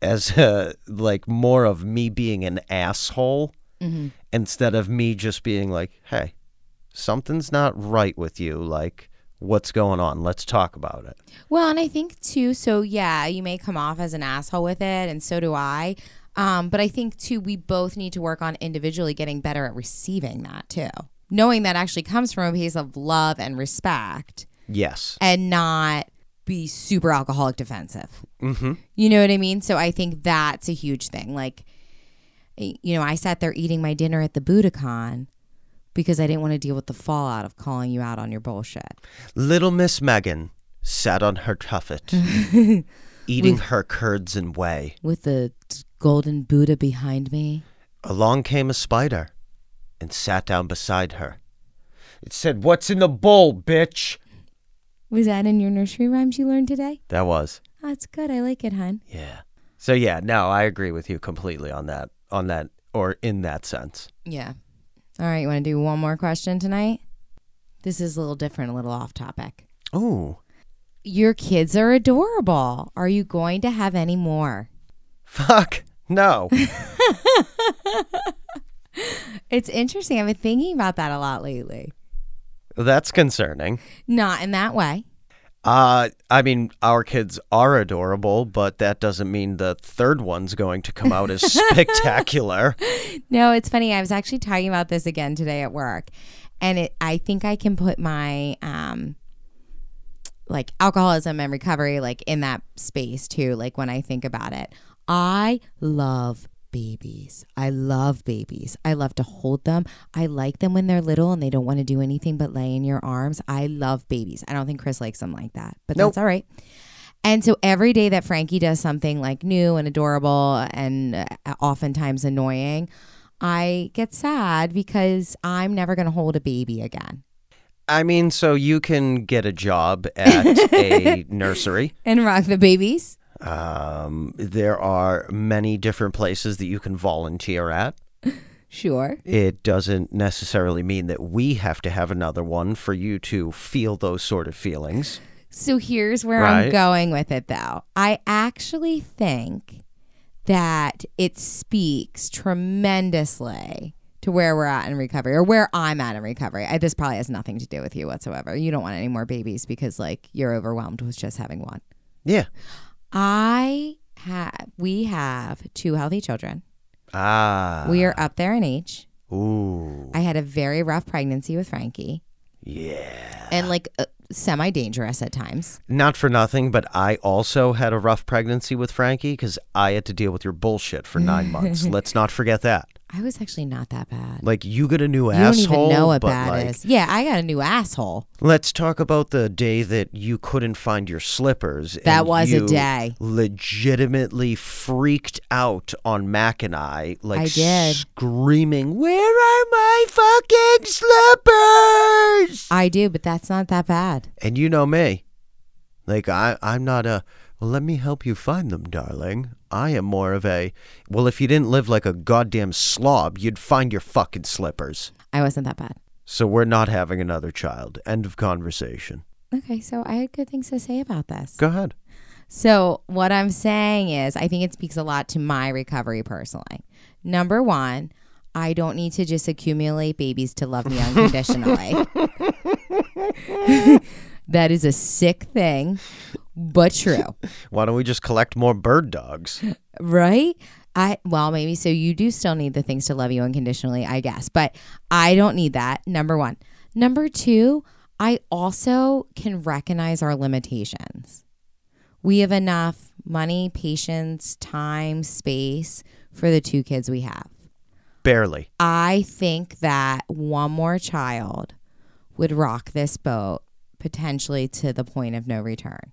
as a, like more of me being an asshole instead of me just being like, hey, something's not right with you. Like, what's going on? Let's talk about it. Well, and I think too, so yeah, you may come off as an asshole with it, and so do I. Um, but I think too, we both need to work on individually getting better at receiving that too. Knowing that actually comes from a place of love and respect Yes. and not be super alcoholic defensive. Mm-hmm. You know what I mean? So I think that's a huge thing. Like, you know, I sat there eating my dinner at the Buddakan because I didn't want to deal with the fallout of calling you out on your bullshit. Little Miss Megan sat on her tuffet, eating her curds and whey. With the golden Buddha behind me. Along came a spider and sat down beside her. It said, What's in the bowl, bitch? Was that in your nursery rhymes you learned today? That was. Oh, that's good. I like it, hon. Yeah. So yeah, no, I agree with you completely on that on that or in that sense. Yeah. All right. You want to do one more question tonight? This is a little different, a little off topic. Oh. Your kids are adorable. Are you going to have any more? Fuck. No. It's interesting. I've been thinking about that a lot lately. That's concerning. Not in that way. Uh I mean our kids are adorable, but that doesn't mean the third one's going to come out as spectacular. No, it's funny. I was actually talking about this again today at work, and it. I think I can put my um, like alcoholism and recovery like in that space too. Like when I think about it, I love babies. I love babies. I love to hold them. I like them when they're little and they don't want to do anything but lay in your arms. I love babies. I don't think Chris likes them like that, but Nope. that's all right. And so every day that Frankie does something like new and adorable and uh, oftentimes annoying, I get sad because I'm never going to hold a baby again. I mean, so you can get a job at a nursery. And rock the babies. Um, there are many different places that you can volunteer at. Sure. It doesn't necessarily mean that we have to have another one for you to feel those sort of feelings. So here's where I'm going with it though. I actually think that it speaks tremendously to where we're at in recovery or where I'm at in recovery. I, this probably has nothing to do with you whatsoever. You don't want any more babies because like you're overwhelmed with just having one. Yeah. I have we have two healthy children. Ah. We are up there in age. Ooh. I had a very rough pregnancy with Frankie Yeah. and like uh, semi dangerous at times. Not for nothing, but I also had a rough pregnancy with Frankie because I had to deal with your bullshit for nine months. Let's not forget that. I was actually not that bad. Like you got a new You don't even know what bad like, is. Yeah, I got a new asshole. Let's talk about the day that you couldn't find your slippers. That and was a day. Legitimately freaked out on Mac and I, like I did. screaming, "Where are my fucking slippers?" I do, but that's not that bad. And you know me, like I, I'm not a. Well, let me help you find them, darling. I am more of a. Well, if you didn't live like a goddamn slob, you'd find your fucking slippers. I wasn't that bad. So we're not having another child. End of conversation. Okay, so I had good things to say about this. Go ahead. So, what I'm saying is, I think it speaks a lot to my recovery personally. Number one, I don't need to just accumulate babies to love me unconditionally. that is a sick thing, but true, Why don't we just collect more bird dogs? right? I well, maybe so you do still need the things to love you unconditionally, I guess. But I don't need that. Number 1. Number 2, I also can recognize our limitations. We have enough money, patience, time, space for the two kids we have. Barely. I think that one more child would rock this boat potentially to the point of no return.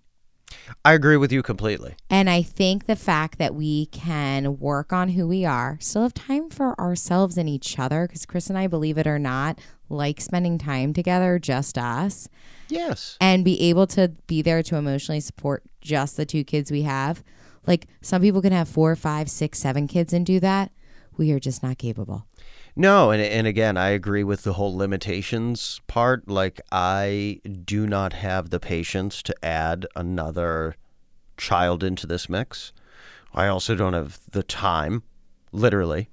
I agree with you completely. And I think the fact that we can work on who we are, still have time for ourselves and each other, because Chris and I, believe it or not, like spending time together, just us, Yes. and be able to be there to emotionally support just the two kids we have. Like some people can have four, five, six, seven kids and do that. We are just not capable. No, and and again, I agree with the whole limitations part. Like I do not have the patience to add another child into this mix. I also don't have the time, literally,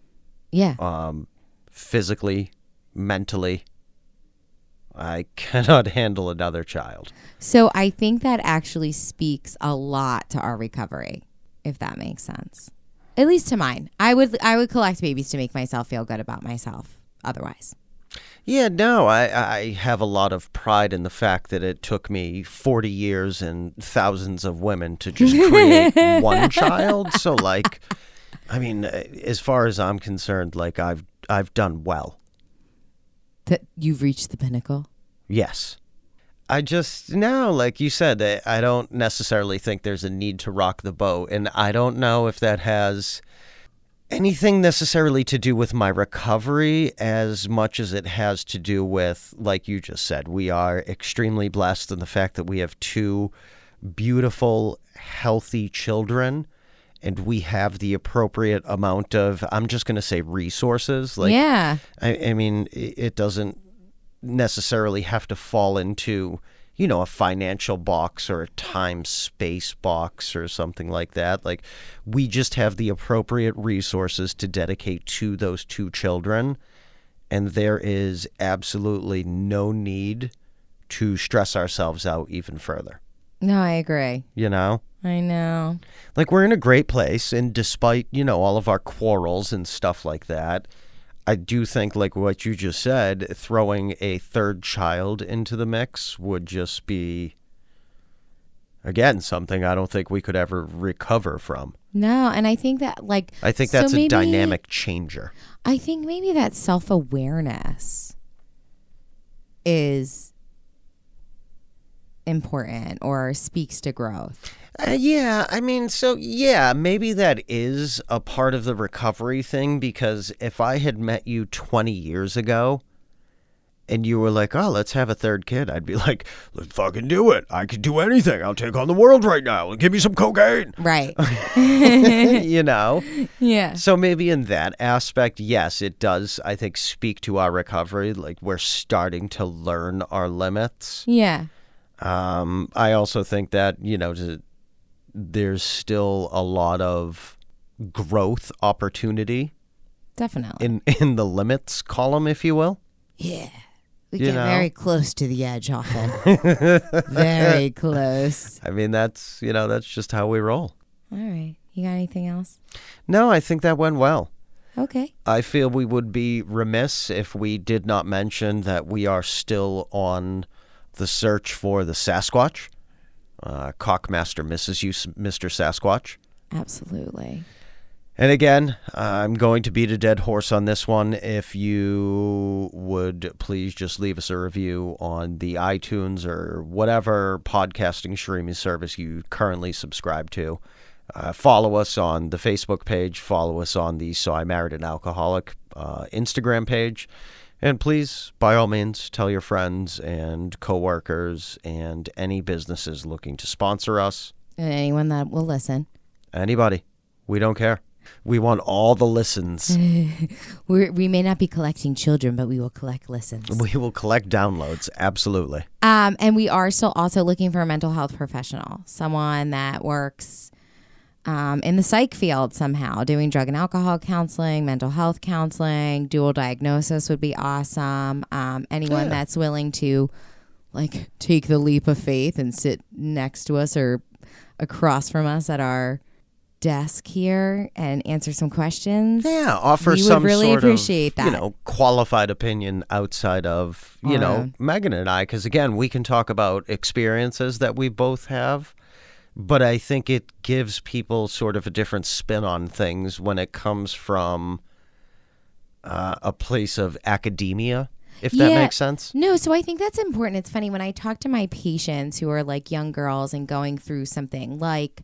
Yeah. um, physically, mentally. I cannot handle another child. So I think that actually speaks a lot to our recovery, if that makes sense. At least to mine. I would I would collect babies to make myself feel good about myself. Otherwise. Yeah, no, I, I have a lot of pride in the fact that it took me 40 years and thousands of women to just create one child. So, like, I mean, uh, as far as I'm concerned, like, I've I've done well. That you've reached the pinnacle. Yes. I just, now, like you said, I, I don't necessarily think there's a need to rock the boat. And I don't know if that has anything necessarily to do with my recovery as much as it has to do with, like you just said, we are extremely blessed in the fact that we have two beautiful, healthy children. And we have the appropriate amount of, I'm just going to say resources. Like, yeah. I, I mean, it doesn't necessarily have to fall into, you know, a financial box or a time space box or something like that. Like, we just have the appropriate resources to dedicate to those two children. And there is absolutely no need to stress ourselves out even further. No, I agree. You know? I know. like we're in a great place and despite you know all of our quarrels and stuff like that i do think like what you just said throwing a third child into the mix would just be again something i don't think we could ever recover from No, and I think that like i think so that's maybe- a dynamic changer I think maybe that self awareness is important or speaks to growth. Uh, yeah, I mean, so yeah, maybe that is a part of the recovery thing because if I had met you 20 years ago and you were like, oh, let's have a third kid, I'd be like, let's fucking do it. I can do anything. I'll take on the world right now. And give me some cocaine. Right. you know? yeah. So maybe in that aspect, yes, it does, I think, speak to our recovery. Like we're starting to learn our limits. Yeah. Um, I also think that you know to, there's still a lot of growth opportunity Definitely. in in the limits column, if you will. yeah. We You get know? very close to the edge often. very close. I mean, that's you know that's just how we roll. All right. You got anything else? No, I think that went well. Okay. I feel we would be remiss if we did not mention that we are still on the search for the Sasquatch. Uh, Cockmaster misses you, Mr. Sasquatch. Absolutely. And again, I'm going to beat a dead horse on this one. If you would please just leave us a review on the iTunes or whatever podcasting streaming service you currently subscribe to. Uh, follow us on the Facebook page. Follow us on the So I Married an Alcoholic uh, Instagram page. And please, by all means, tell your friends and coworkers and any businesses looking to sponsor us. And anyone that will listen. Anybody. We don't care. We want all the listens. We're, we may not be collecting children, but we will collect listens. We will collect downloads. Absolutely. Um, and we are still also looking for a mental health professional, someone that works um, in the psych field somehow, doing drug and alcohol counseling, mental health counseling, dual diagnosis would be awesome. Um, anyone Yeah. that's willing to like take the leap of faith and sit next to us or across from us at our desk here and answer some questions. Yeah, offer we would some really sort appreciate of, that. you know, qualified opinion outside of, you know. Megan and I cuz again, we can talk about experiences that we both have, but I think it gives people sort of a different spin on things when it comes from uh, a place of academia, if that Yeah. makes sense. No, so I think that's important. It's funny when I talk to my patients who are like young girls and going through something like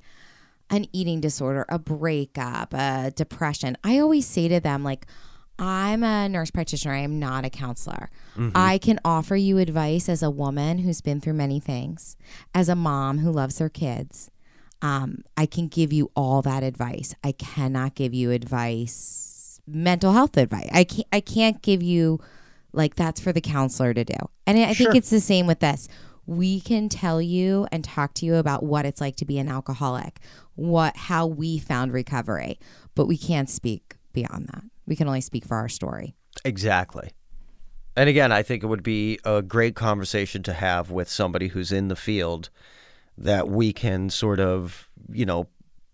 an eating disorder, a breakup, a depression. I always say to them like I'm a nurse practitioner. I am not a counselor. I can offer you advice as a woman who's been through many things, as a mom who loves her kids. Um, I can give you all that advice. I cannot give you advice, mental health advice. I can't. I can't give you like that's for the counselor to do. And I Sure. think it's the same with this. We can tell you and talk to you about what it's like to be an alcoholic, what how we found recovery, but we can't speak beyond that. We can only speak for our story. Exactly. And again, I think it would be a great conversation to have with somebody who's in the field that we can sort of, you know,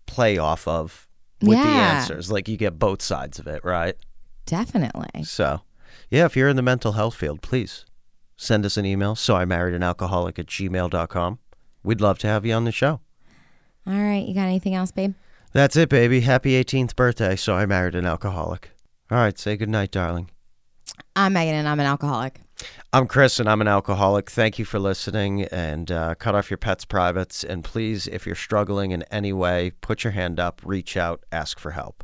play off of with the answers. Like you get both sides of it, right? Definitely. So, yeah, if you're in the mental health field, please send us an email. So I married an alcoholic at gmail.com. We'd love to have you on the show. All right, you got anything else, babe? That's it, baby. Happy 18th birthday. So I married an alcoholic. All right, say goodnight, darling. I'm Megan and I'm an alcoholic. I'm Chris, and I'm an alcoholic. Thank you for listening, and uh, cut off your pets' privates. And please, if you're struggling in any way, put your hand up, reach out, ask for help.